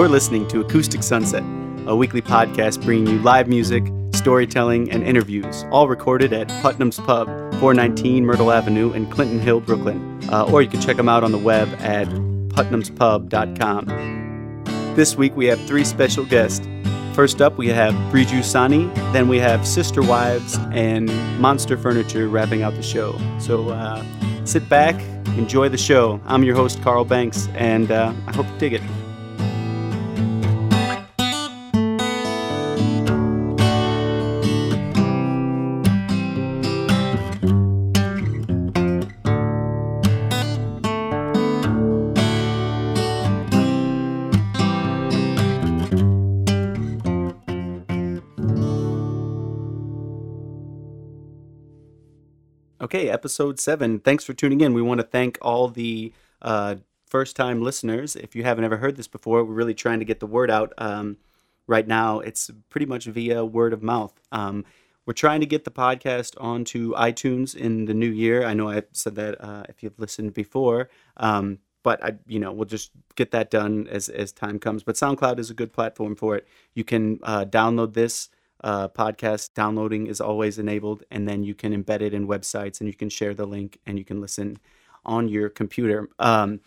You're listening to Acoustic Sunset, a weekly podcast bringing you live music, storytelling, and interviews, all recorded at Putnam's Pub, 419 Myrtle Avenue in Clinton Hill, Brooklyn. Uh, or you can check them out on the web at putnamspub.com. This week we have three special guests. First up, we have Briju Sani, then we have Sister Wives and Monster Furniture wrapping out the show. So uh, sit back, enjoy the show. I'm your host, Carl Banks, and uh, I hope you dig it. Okay, episode seven. Thanks for tuning in. We want to thank all the uh, first time listeners. If you haven't ever heard this before, we're really trying to get the word out. Um, right now, it's pretty much via word of mouth. Um, we're trying to get the podcast onto iTunes in the new year. I know I said that uh, if you've listened before, um, but I, you know, we'll just get that done as as time comes. But SoundCloud is a good platform for it. You can uh, download this uh, podcast downloading is always enabled, and then you can embed it in websites and you can share the link and you can listen on your computer. Um,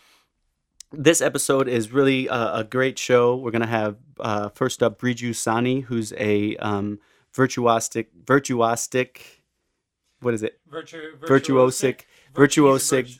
this episode is really a, a great show. We're going to have uh, first up Briju Sani, who's a um, virtuosic, virtuosic, what is it? Virtu- virtuosic, virtuosic, virtuosic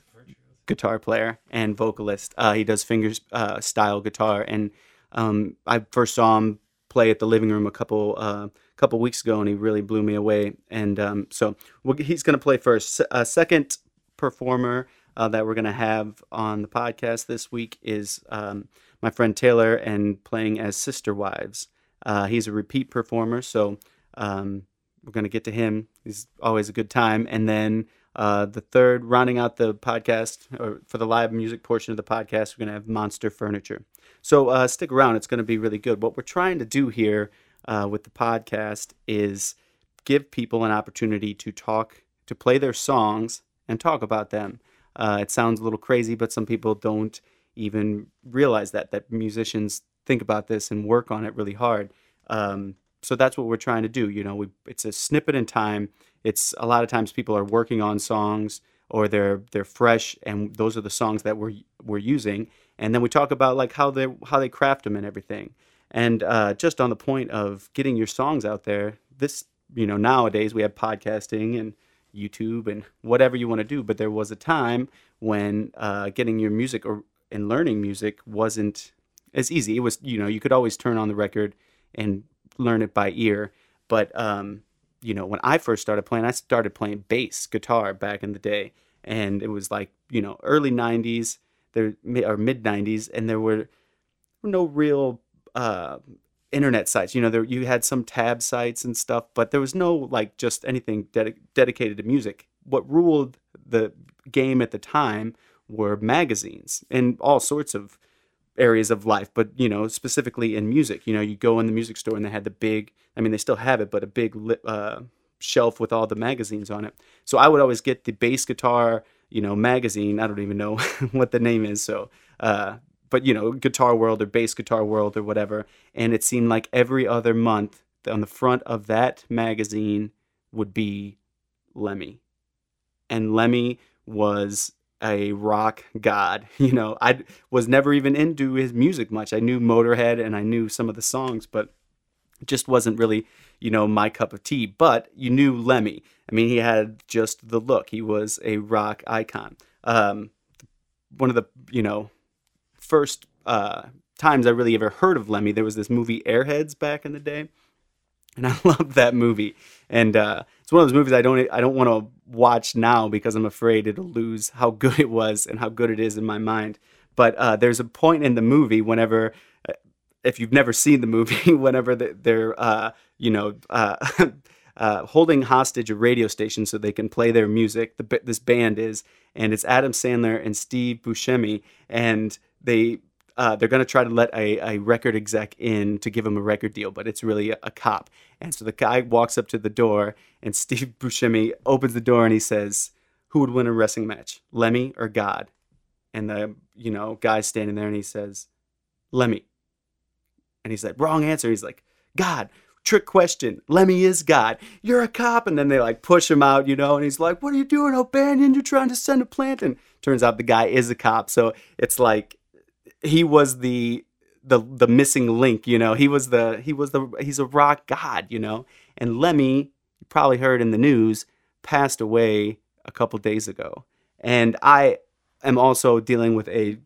guitar player and vocalist. Uh, he does finger uh, style guitar, and um, I first saw him play at the living room a couple uh, couple weeks ago, and he really blew me away. And um, so we'll, he's going to play first. A second performer uh, that we're going to have on the podcast this week is um, my friend Taylor, and playing as Sister Wives. Uh, he's a repeat performer, so um, we're going to get to him. He's always a good time. And then uh, the third, rounding out the podcast, or for the live music portion of the podcast, we're going to have Monster Furniture. So uh, stick around; it's going to be really good. What we're trying to do here uh, with the podcast is give people an opportunity to talk, to play their songs, and talk about them. Uh, it sounds a little crazy, but some people don't even realize that that musicians think about this and work on it really hard. Um, so that's what we're trying to do. You know, we, it's a snippet in time. It's a lot of times people are working on songs or they're they're fresh, and those are the songs that we're we're using. And then we talk about like how they how they craft them and everything. And uh, just on the point of getting your songs out there, this you know nowadays we have podcasting and YouTube and whatever you want to do. But there was a time when uh, getting your music or and learning music wasn't as easy. It was you know you could always turn on the record and learn it by ear. But um, you know when I first started playing, I started playing bass guitar back in the day, and it was like you know early '90s there or mid '90s, and there were no real uh, internet sites. You know, there you had some tab sites and stuff, but there was no like just anything ded- dedicated to music. What ruled the game at the time were magazines and all sorts of areas of life, but you know, specifically in music. You know, you go in the music store and they had the big. I mean, they still have it, but a big uh, shelf with all the magazines on it. So I would always get the bass guitar, you know, magazine. I don't even know what the name is. So uh, but you know, Guitar World or Bass Guitar World or whatever. And it seemed like every other month on the front of that magazine would be Lemmy. And Lemmy was a rock god. You know, I was never even into his music much. I knew Motorhead and I knew some of the songs, but just wasn't really, you know, my cup of tea. But you knew Lemmy. I mean, he had just the look. He was a rock icon. Um, one of the, you know, first uh, times I really ever heard of Lemmy, there was this movie Airheads back in the day, and I loved that movie. And uh, it's one of those movies I don't I don't want to watch now because I'm afraid it'll lose how good it was and how good it is in my mind. But uh, there's a point in the movie whenever, uh, if you've never seen the movie, whenever they're uh, you know. Uh, uh, holding hostage a radio station so they can play their music. The, this band is, and it's Adam Sandler and Steve Buscemi, and they uh, they're going to try to let a, a record exec in to give him a record deal, but it's really a, a, cop. And so the guy walks up to the door, and Steve Buscemi opens the door and he says, "Who would win a wrestling match, Lemmy or God?" And the you know guy's standing there and he says, "Lemmy." And he's like, wrong answer. He's like, God, trick question. Lemmy is God. You're a cop. And then they like push him out, you know, and he's like, What are you doing, O'Banion? You're trying to send a plant. And turns out the guy is a cop. So it's like he was the the the missing link, you know. He was the he was the he's a rock god, you know. And Lemmy, you probably heard in the news, passed away a couple days ago. And I am also dealing with a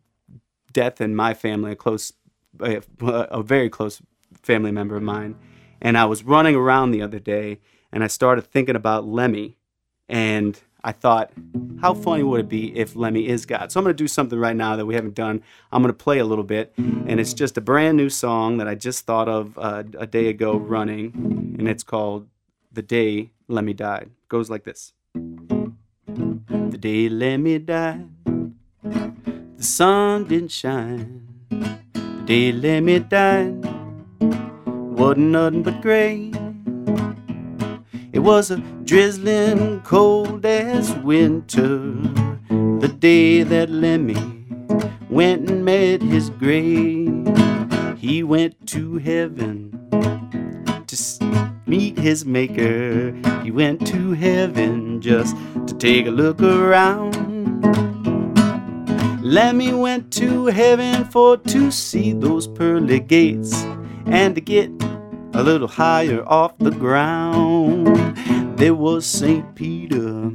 death in my family, a close a, a very close family member of mine. And I was running around the other day and I started thinking about Lemmy and I thought, how funny would it be if Lemmy is God? So I'm going to do something right now that we haven't done. I'm going to play a little bit, and it's just a brand new song that I just thought of uh, a day ago running, and it's called The Day Lemmy Died. It goes like this The day Lemmy died, the sun didn't shine. The day Lemmy died, wasn't nothing but gray. It was a drizzling cold as winter, the day that Lemmy went and met his grave. He went to heaven to meet his maker. He went to heaven just to take a look around. Lemmy went to heaven for to see those pearly gates and to get a little higher off the ground. There was St. Peter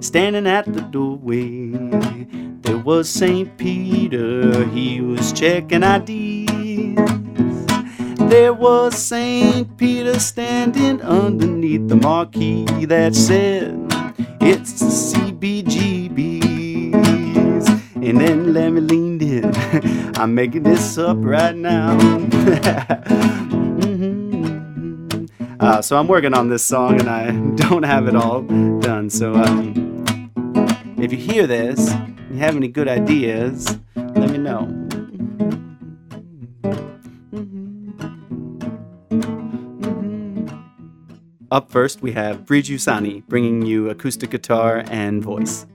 standing at the doorway. There was St. Peter, he was checking IDs. There was St. Peter standing underneath the marquee that said, It's the CBGBs. And then Lemmy leaned in. I'm making this up right now. Uh, so I'm working on this song and I don't have it all done. So um, if you hear this, you have any good ideas, let me know. Up first, we have Briju Sani bringing you acoustic guitar and voice.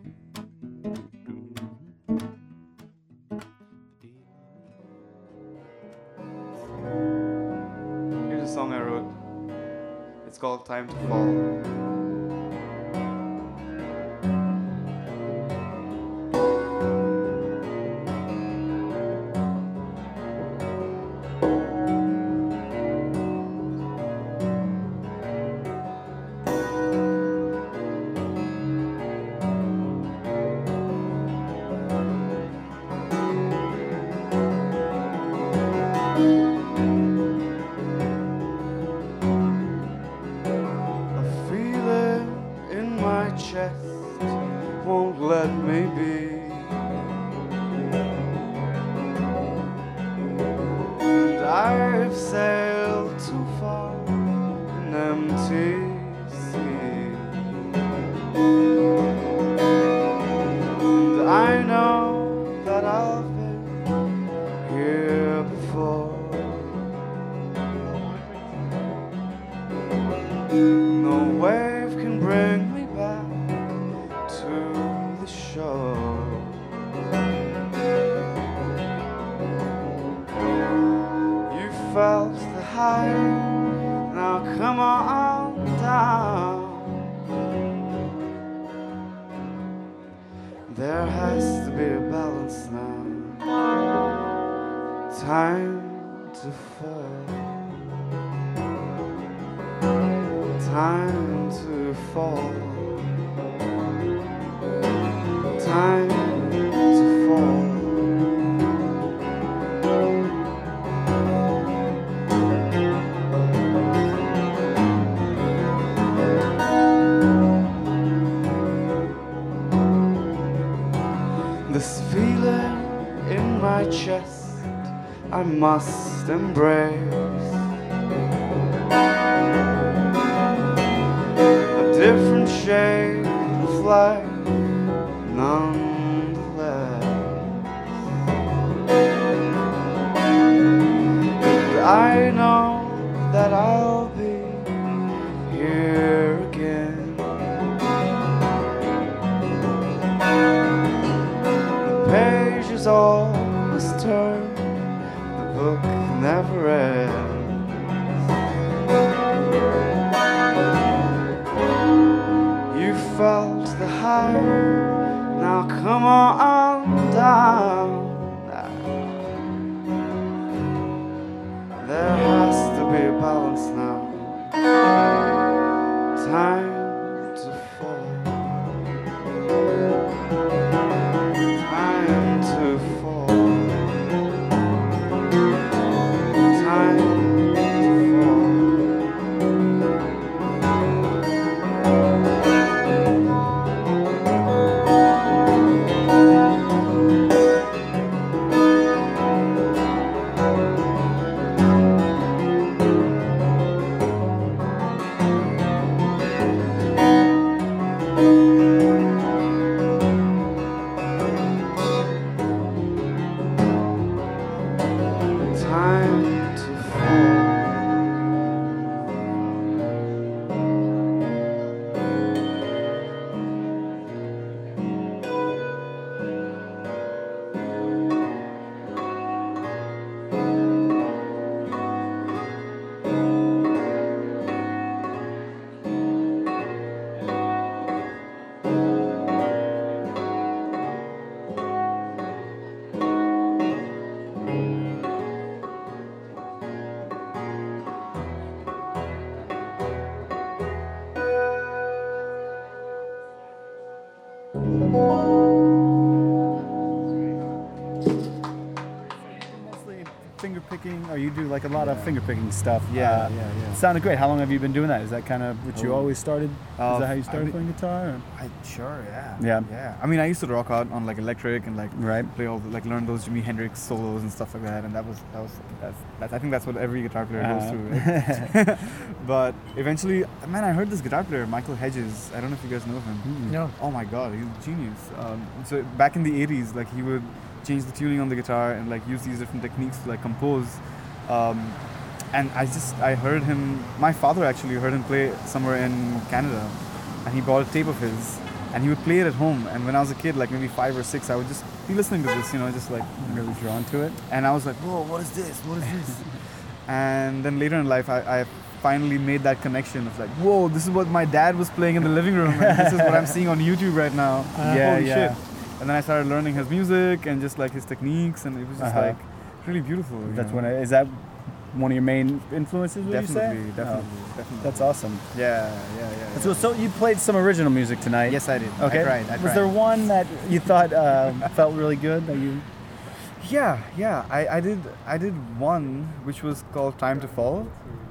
Must embrace a different shade of light, nonetheless. I now come on picking, or you do like a lot of finger picking stuff. Yeah, Uh, yeah, yeah. Sounded great. How long have you been doing that? Is that kind of what you Oh. always started? Uh, Is that how you I started mean- playing guitar? or- I sure, yeah. Yeah. Yeah. I mean, I used to rock out on like electric and like Right. play all the, like learn those Jimi Hendrix solos and stuff like that, and that was that was that's, that's I think that's what every guitar player goes Uh-huh. through. Right? but eventually, man, I heard this guitar player, Michael Hedges. I don't know if you guys know him. Mm. No. Oh my god, he's a genius. Um, so back in the 80s, like he would change the tuning on the guitar and like use these different techniques to like compose. Um, and I just I heard him. My father actually heard him play somewhere in Canada, and he bought a tape of his, and he would play it at home. And when I was a kid, like maybe five or six, I would just be listening to this, you know, just like Really drawn to it. and I was like, whoa, what is this? What is this? and then later in life, I, I finally made that connection of like, whoa, this is what my dad was playing in the living room, and this is what I'm seeing on YouTube right now. Yeah, Holy yeah. shit. And then I started learning his music and just like his techniques, and it was just Uh-huh. like really beautiful. That's know? when. I, is that one of your main influences? Would definitely, you say? definitely, Oh, definitely. that's awesome. yeah, yeah, yeah. So, so you played some original music tonight. Yes, I did. Okay. I tried. I Was there one that you thought uh, felt really good that you? Yeah, yeah. I, I did I did one which was called Time to Fall,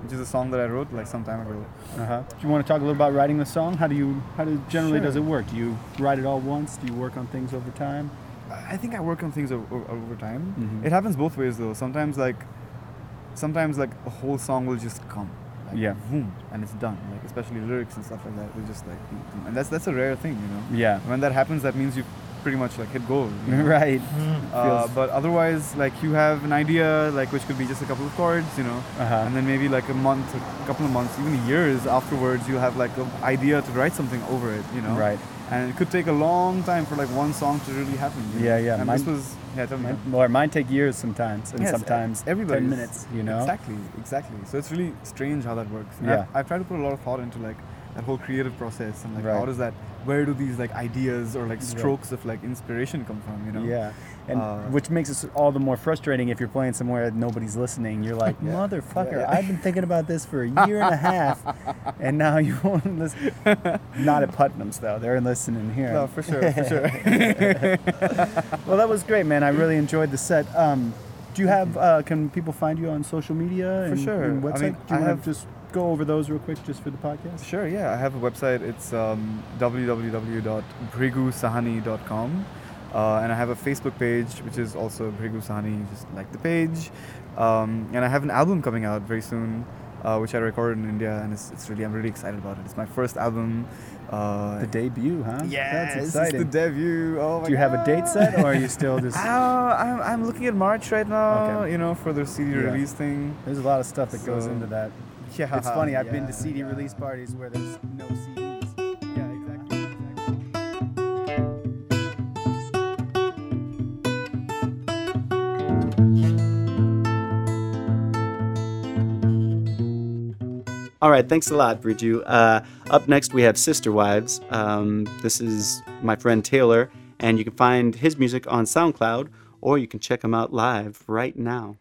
which is a song that I wrote like some time ago. Uh-huh. Do you want to talk a little about writing the song? How do you? How do generally does it work? Do you write it all once? Do you work on things over time? I think I work on things over, over time. Mhm. It happens both ways though. Sometimes like sometimes like a whole song will just come. Like, Yeah. Boom, and it's done. Like especially lyrics and stuff like that will just like and that's that's a rare thing, you know. Yeah. When that happens, that means you pretty much like hit goal. you know? right. Uh, but otherwise, like you have an idea, like which could be just a couple of chords, you know, Uh-huh. and then maybe like a month, a couple of months, even years afterwards, you'll have like an idea to write something over it, you know. Right. And it could take a long time for like one song to really happen. you know? Yeah, yeah, And this mine- was yeah, tell me. Mine, or mine take years sometimes, and Yes, sometimes everybody's- ten minutes. You know. Exactly, exactly. So it's really strange how that works. And Yeah. I've, I've tried to put a lot of thought into like that whole creative process and like Right. how does that, where do these like ideas or like strokes of like inspiration come from? You know. Yeah, and Uh, which makes it all the more frustrating if you're playing somewhere that nobody's listening. You're like, Yeah. motherfucker, Yeah. I've been thinking about this for a year and a half, and now you won't listen. Not at Putnam's though; they're listening here. No, for sure, for sure. Well, that was great, man. I really enjoyed the set. Um, do you have? Uh, can people find you on social media? For and, sure. And I website? mean, do you I want have- just go over those real quick, just for the podcast? Sure, yeah. I have a website. It's um, www.brigusahani.com. Uh, and I have a Facebook page, which is also Bhrigu Sahni, just like the page. Um, and I have an album coming out very soon, uh, which I recorded in India, and it's, it's really I'm really excited about it. It's my first album. Uh, The debut, huh? yeah, that's exciting. the debut. Oh my do you have a date set, or are you still just? Uh, I'm, I'm looking at March right now, Okay. you know, for the CD Yeah. release thing. There's a lot of stuff that goes into that. Yeah, it's funny. I've been to CD yeah. release parties where there's no CDs. Yeah, exactly, exactly. All right, thanks a lot, Bridju. Uh, up next, we have Sister Wives. Um, this is my friend Taylor, and you can find his music on SoundCloud, or you can check him out live right now.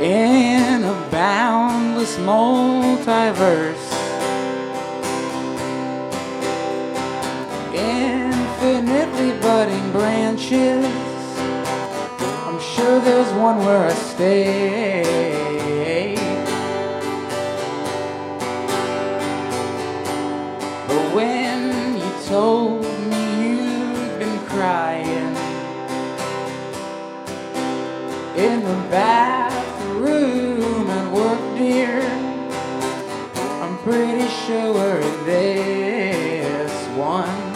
In a boundless multiverse. Infinitely budding branches. I'm sure there's one where I stay. But when you told me you'd been crying in the bathroom at work, dear. I'm pretty sure this one.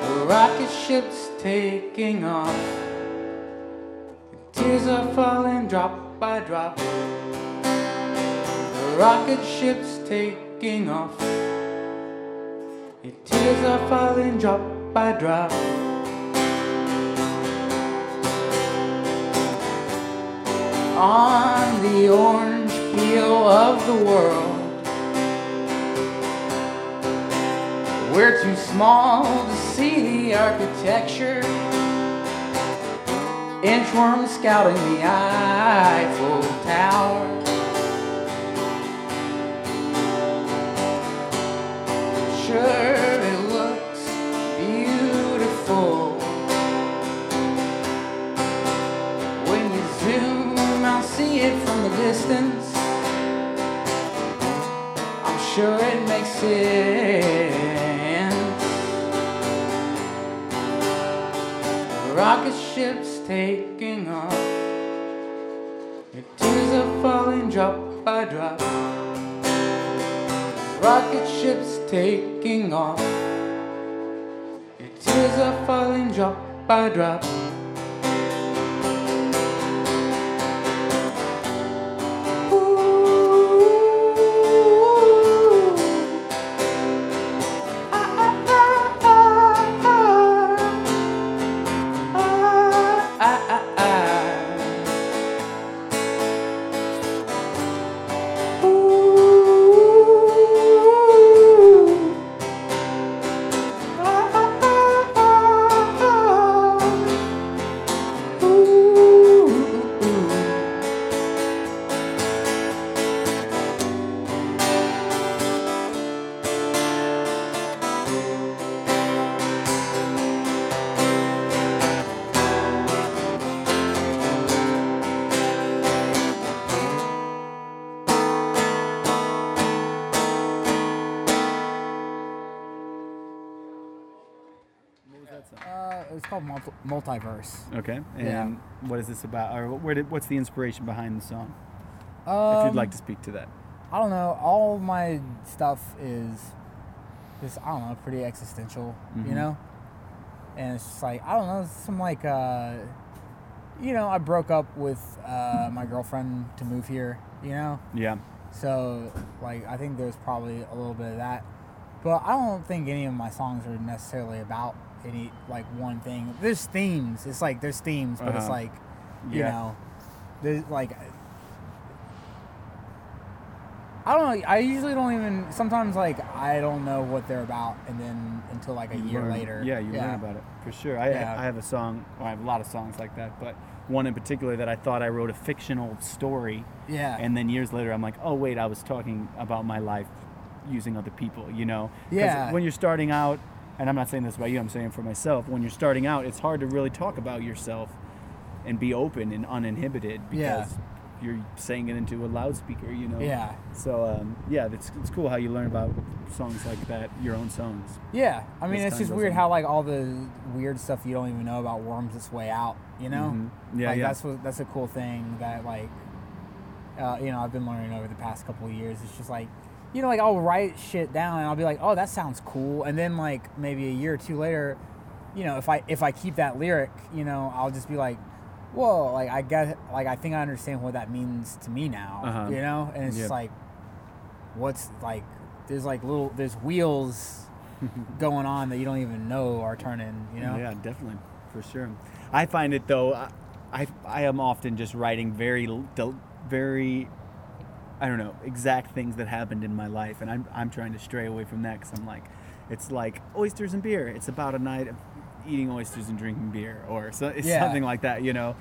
The rocket ship's taking off. Tears are falling drop by drop. The rocket ship's taking off. Your tears are falling drop by drop. On the orange peel of the world. We're too small to see the architecture. Inchworm scouting the Eiffel Tower. Sure, it from the distance. I'm sure it makes sense. Rocket ship's taking off. Your tears are falling drop by drop. Rocket ship's taking off. Your tears are falling drop by drop. It's called Multiverse. Okay. And Yeah. what is this about? Or where did, what's the inspiration behind the song? Um, if you'd like to speak to that. I don't know. All my stuff is just I don't know, pretty existential, Mhm. you know. And it's just like I don't know, some like uh, you know, I broke up with uh, my girlfriend to move here, you know. Yeah. So like I think there's probably a little bit of that, but I don't think any of my songs are necessarily about any like one thing. There's themes. It's like there's themes, but it's Uh-huh. like you Yeah. know, there's like I don't know. I usually don't even. Sometimes like I don't know what they're about, and then until like a You year learn- later. Yeah, you learn about it for sure. I, Yeah. I have a song, or I have a lot of songs like that, but one in particular that I thought I wrote a fictional story, Yeah. and then years later I'm like, oh wait, I was talking about my life using other people, you know? Yeah. When you're starting out, and I'm not saying this about you, I'm saying for myself. When you're starting out, it's hard to really talk about yourself and be open and uninhibited because Yeah. you're saying it into a loudspeaker, you know? Yeah. So um, yeah, it's, it's cool how you learn about songs like that, your own songs. Yeah, I mean, it's just weird how like all the weird stuff you don't even know about worms its way out. You know, Mhm. Yeah, like yeah. that's what that's a cool thing that like, uh, you know, I've been learning over the past couple of years. It's just like, you know, like I'll write shit down and I'll be like, oh, that sounds cool, and then like maybe a year or two later, you know, if I if I keep that lyric, you know, I'll just be like, whoa, like I get, like I think I understand what that means to me now. Uh-huh. You know, and it's Yep. just like, what's like, there's like little, there's wheels going on that you don't even know are turning. You know. Yeah, definitely, for sure. I find it though. I I, I am often just writing very very. I don't know exact things that happened in my life, and I'm I'm trying to stray away from that because I'm like, it's like oysters and beer. It's about a night of eating oysters and drinking beer, or so, it's Yeah. something like that, you know.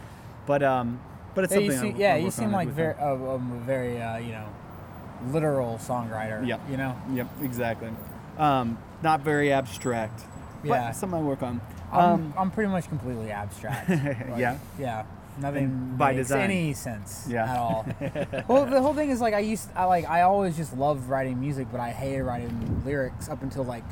But um, but it's Yeah, you something. seem, I'll- yeah, I'll you seem like very, um, a very, uh, you know, literal songwriter. Yep. You know. Yep, exactly. Um, not very abstract. Yeah. But something I work on. I'm, Um, I'm pretty much completely abstract. Like, Yeah? Yeah. Nothing by makes design. any sense Yeah. at all. well, the whole thing is like I used, I like, I always just loved writing music, but I hated writing lyrics up until like,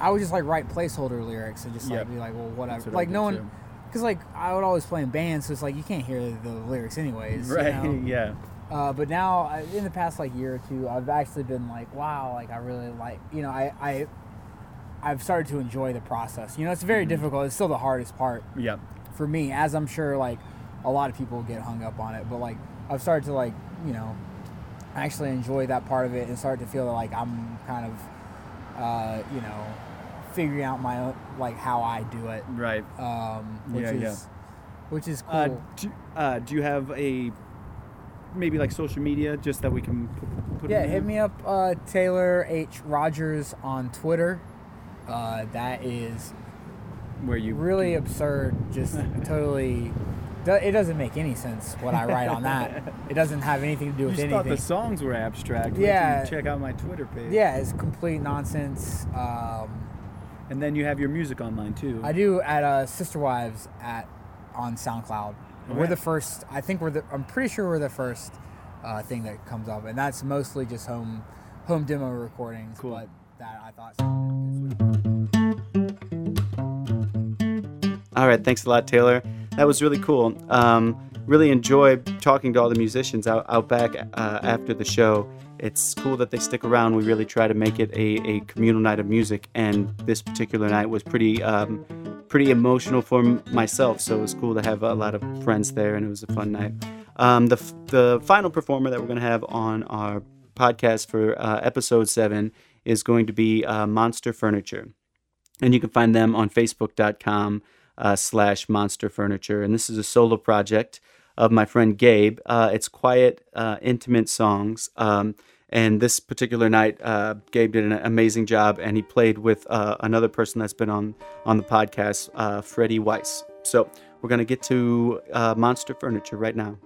I would just like write placeholder lyrics and just like Yep. be like, well, whatever. What like no one, because like I would always play in bands, so it's like you can't hear the lyrics anyways. you right. know? Yeah. Uh, but now, I- in the past like year or two, I've actually been like, wow, like I really like, you know, I, I, I've started to enjoy the process. You know, it's very difficult. It's still the hardest part Yep. for me, as I'm sure like a lot of people get hung up on it. But like, I've started to like, you know, actually enjoy that part of it and start to feel that like I'm kind of, uh, you know, figuring out my own like how I do it, Right. um, which Yeah, is, yeah. which is cool. Uh, do, uh, do you have a maybe like social media just that we can put, put Yeah, hit me up, uh, Taylor H Rogers on Twitter. Uh, that is where you really absurd. Just totally, it doesn't make any sense what I write on that. It doesn't have anything to do You with just thought the songs were abstract. Wait till you Yeah. check out my Twitter page. Yeah, it's complete nonsense. Um, And then you have your music online too. I do at uh, Sister Wives at on SoundCloud. We're the first. I think we're the. I'm pretty sure we're the first uh, thing that comes up, and that's mostly just home home demo recordings. Cool. But that I thought. All right, thanks a lot, Taylor. That was really cool. Um, really enjoyed talking to all the musicians out, out back uh, after the show. It's cool that they stick around. We really try to make it a, a communal night of music, and this particular night was pretty um, pretty emotional for m- myself. So it was cool to have a lot of friends there, and it was a fun night. Um, the f- the final performer that we're going to have on our podcast for uh, episode seven is going to be uh, Monster Furniture and you can find them on facebook.com uh, slash monster furniture. And this is a solo project of my friend gabe. Uh, it's quiet uh, intimate songs. Um, and this particular night uh, gabe did an amazing job and he played with uh, another person that's been on on the podcast uh, freddie weiss. So we're going to get to uh, monster furniture right now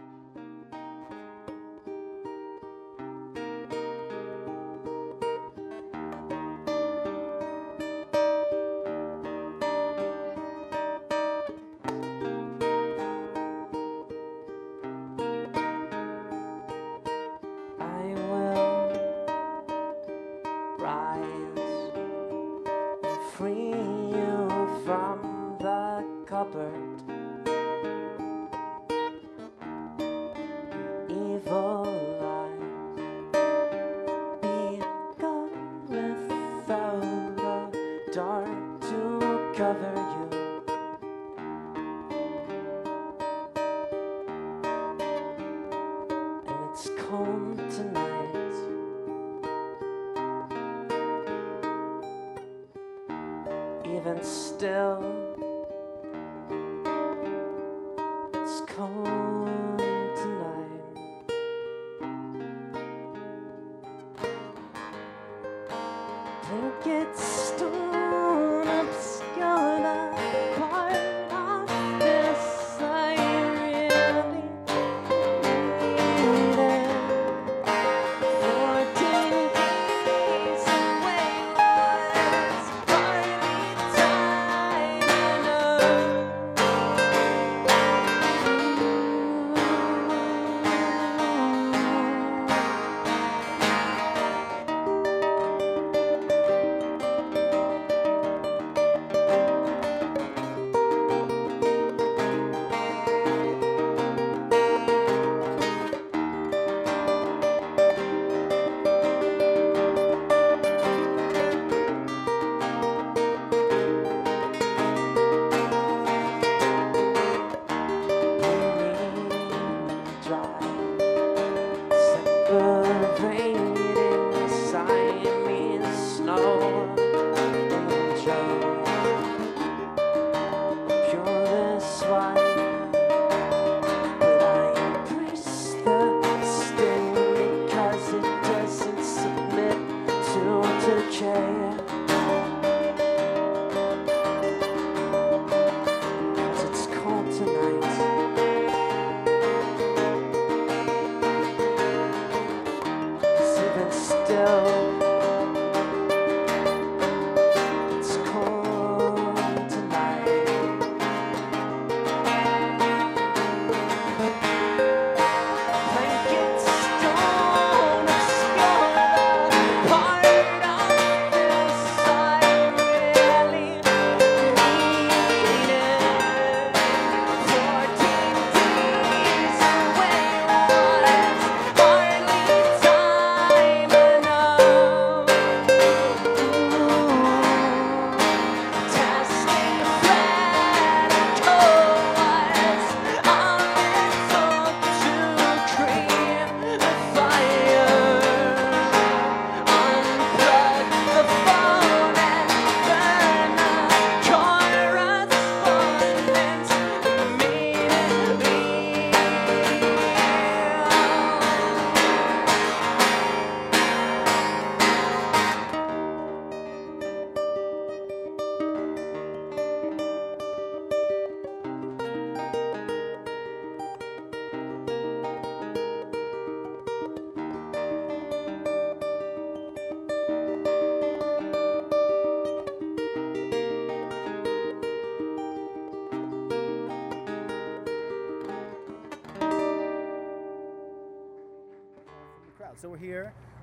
to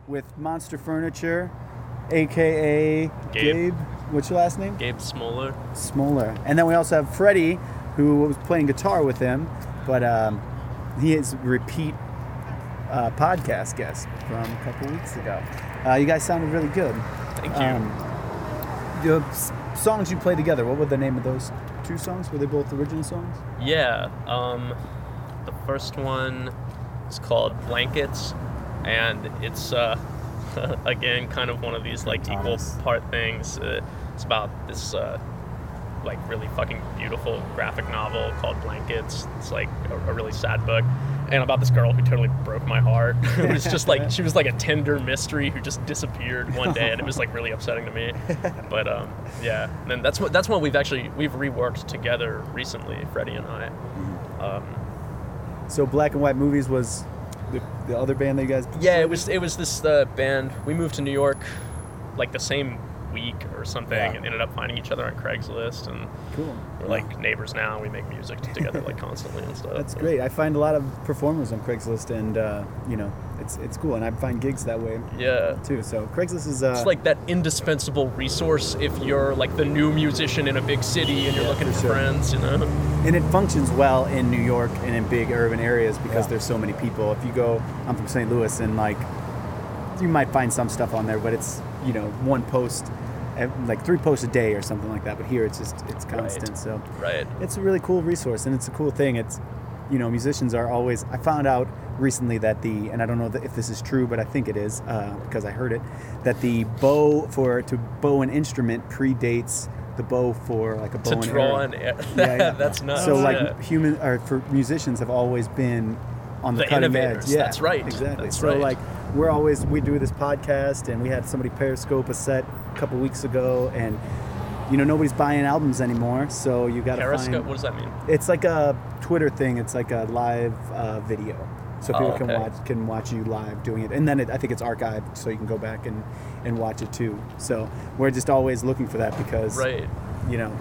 with Monster Furniture, aka Gabe. Gabe. What's your last name? Gabe Smoller. Smoller. And then we also have Freddie, who was playing guitar with him, but um, he is repeat uh, podcast guest from a couple weeks ago. Uh, you guys sounded really good. Thank you. Um, the songs you play together, what were the name of those two songs? Were they both original songs? Yeah. Um, the first one is called Blankets, and it's uh, again kind of one of these like equal part things. Uh, it's about this uh, like really fucking beautiful graphic novel called Blankets. It's like a, a really sad book. And about this girl who totally broke my heart. it was just like she was like a tender mystery who just disappeared one day, and it was like really upsetting to me. But um, yeah, and that's what that's what we've actually we've reworked together recently, Freddie and I. Um, So Black and White Movies was the, the other band that you guys. yeah, it was it was this uh, band. We moved to New York like the same week or something, Yeah. and ended up finding each other on Craigslist, and Cool. we're like neighbors now. We make music together like constantly and stuff. That's great. I find a lot of performers on Craigslist, and uh, you know, it's it's cool, and I find gigs that way Yeah. too. So Craigslist is uh, It's like that indispensable resource if you're like the new musician in a big city and you're looking for for sure. friends, you know? and it functions well in New York and in big urban areas because Yeah. there's so many people. If you go, I'm from St. Louis, and like you might find some stuff on there, but it's you know one post, like three posts a day or something like that. But here it's just it's constant. So Right. it's a really cool resource and it's a cool thing it's you know musicians are always i found out recently that the and i don't know if this is true but i think it is uh, because i heard it that the bow for to bow an instrument predates the bow for like a bow To and draw arrow. an air. Yeah, yeah. That's nuts. so like yeah. human or for musicians have always been on the, The cutting innovators, edge yeah that's right, exactly that's so right. like we're always we do this podcast and we had somebody periscope a set a couple weeks ago and you know nobody's buying albums anymore so you got to Periscope, find what does that mean? it's like a Twitter thing. It's like a live uh, video, so Oh, people can watch can watch you live doing it, and then it, I think it's archived, so you can go back and and watch it too. So we're just always looking for that because Right. you know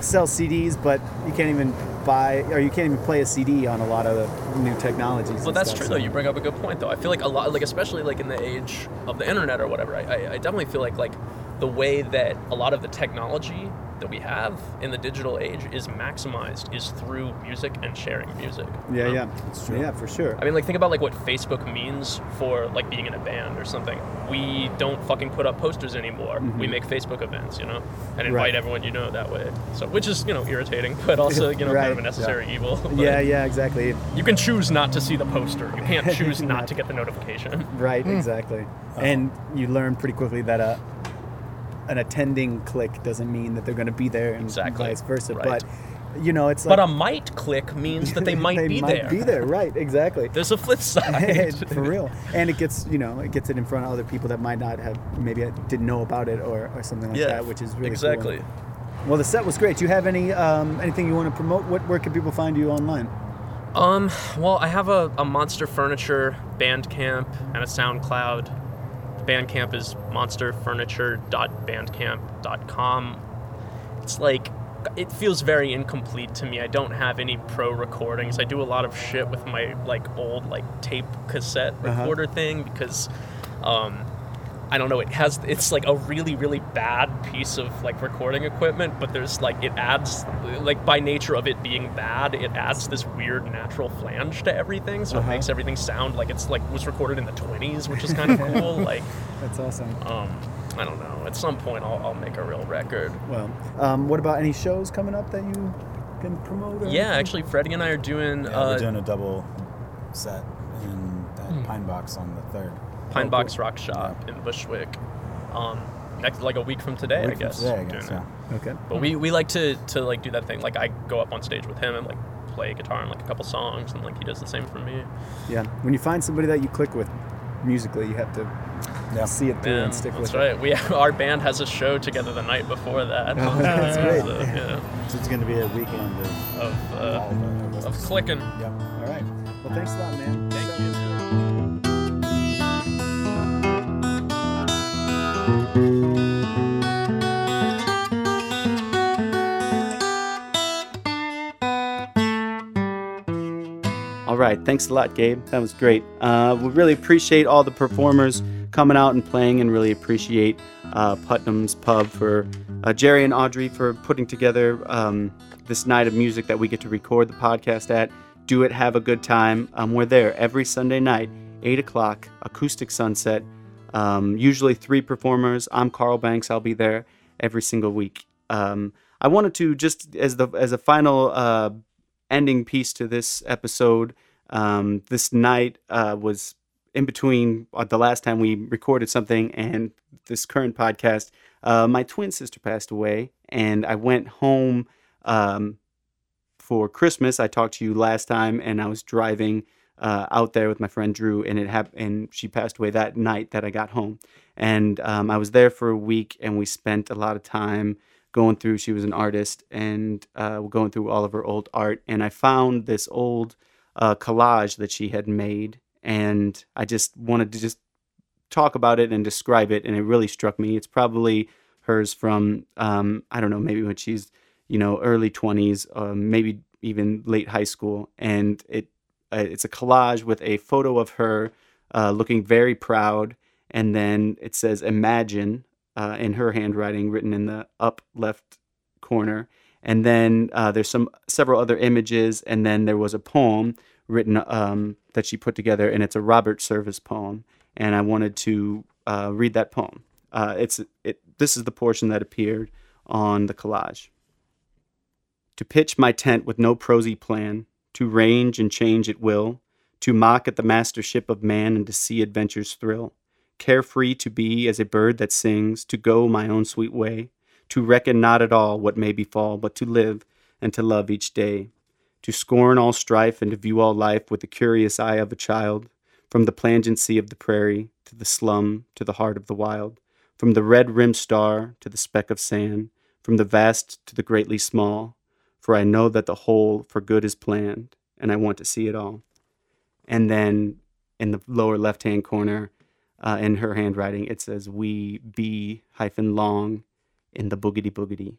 sell CDs, but you can't even buy or you can't even play a CD on a lot of the new technologies. Well, that's stuff, true so- though. You bring up a good point though. I feel like a lot, like especially like in the age of the internet or whatever. I, I, I definitely feel like like the way that a lot of the technology that we have in the digital age is maximized is through music and sharing music. you Yeah, know? yeah, yeah, for sure. I mean, like, think about like what Facebook means for like being in a band or something. We don't fucking put up posters anymore. Mm-hmm. We make Facebook events, you know, and invite Mm-hmm. Right. everyone you know that way. So, which is you know irritating, but also you know Right. kind of a necessary evil. But yeah, yeah, exactly. You can choose not to see the poster. You can't choose not Not- to get the notification. Right, hmm. exactly. Uh-huh. And you learn pretty quickly that a an attending click doesn't mean that they're going to be there, and Exactly. vice versa. Right. But you know, it's like But a might click means that they might they be might there. be there, right? Exactly. There's a flip side. For real, and it gets you know it gets it in front of other people that might not have maybe didn't know about it or, or something like yeah, that, which is really cool. exactly. Well, the set was great. Do you have any um, anything you want to promote? What where can people find you online? Um, well, I have a, a Monster Furniture Bandcamp and a SoundCloud. Bandcamp is monsterfurniture.bandcamp.com. It's like, it feels very incomplete to me. I don't have any pro recordings. I do a lot of shit with my like old like tape cassette Uh-huh. recorder thing because, um, I don't know. It has it's like a really really bad piece of like recording equipment, but there's like it adds like by nature of it being bad, it adds this weird natural flange to everything, so Uh-huh. it makes everything sound like it's like was recorded in the 20s, which is kind of cool. Like, That's awesome. um, I don't know. At some point, I'll, I'll make a real record. Well, um, what about any shows coming up that you can promote? Yeah, anything? actually, Freddie and I are doing Yeah, uh, we're doing a double set in that Pine Box on the third. Pine Oh, Box Rock Shop in Bushwick. Um, next like a week from today, week from guess. today, I doing guess, it. yeah. Okay. But we, we like to, to like do that thing. Like I go up on stage with him and like play guitar and like a couple songs, and like he does the same for me. Yeah. When you find somebody that you click with musically, you have to Yeah. see it through Yeah, and stick that's with right. It. That's right. We our band has a show together the night before that. Oh, that's great. So, yeah, So it's going to be a weekend of, of uh, of, it. of clicking. Yep. All right. Well, thanks a lot, man. All right. Thanks a lot, Gabe. That was great. Uh, we really appreciate all the performers coming out and playing, and really appreciate uh, Putnam's Pub for uh, Jerry and Audrey for putting together um, this night of music that we get to record the podcast at. Do it, have a good time. Um, we're there every Sunday night, 8 o'clock, acoustic sunset. Um, usually three performers. I'm Carl Banks. I'll be there every single week. Um, I wanted to just as the as a final uh, ending piece to this episode. Um, this night uh, was in between uh, the last time we recorded something and this current podcast. Uh, my twin sister passed away, and I went home um, for Christmas. I talked to you last time, and I was driving uh, out there with my friend Drew, and it happened. And she passed away that night that I got home, and um, I was there for a week, and we spent a lot of time going through. She was an artist, and uh, going through all of her old art, and I found this old uh, collage that she had made, and I just wanted to just talk about it and describe it, and it really struck me. It's probably hers from um, I don't know, maybe when she's you know early twenties, uh, maybe even late high school, and it it's a collage with a photo of her uh, looking very proud, and then it says "Imagine" uh, in her handwriting, written in the up left corner, and then uh, there's some several other images, and then there was a poem written um, that she put together, and it's a Robert Service poem, and I wanted to uh, read that poem. Uh, it's it. This is the portion that appeared on the collage. To pitch my tent with no prosy plan, to range and change at will, to mock at the mastership of man and to see adventure's thrill, carefree to be as a bird that sings, to go my own sweet way, to reckon not at all what may befall, but to live and to love each day, to scorn all strife and to view all life with the curious eye of a child, from the plangency of the prairie to the slum to the heart of the wild, from the red rimmed star to the speck of sand, from the vast to the greatly small, for I know that the whole for good is planned, and I want to see it all. And then in the lower left hand corner, uh, in her handwriting, it says, We be hyphen long in the boogity boogity.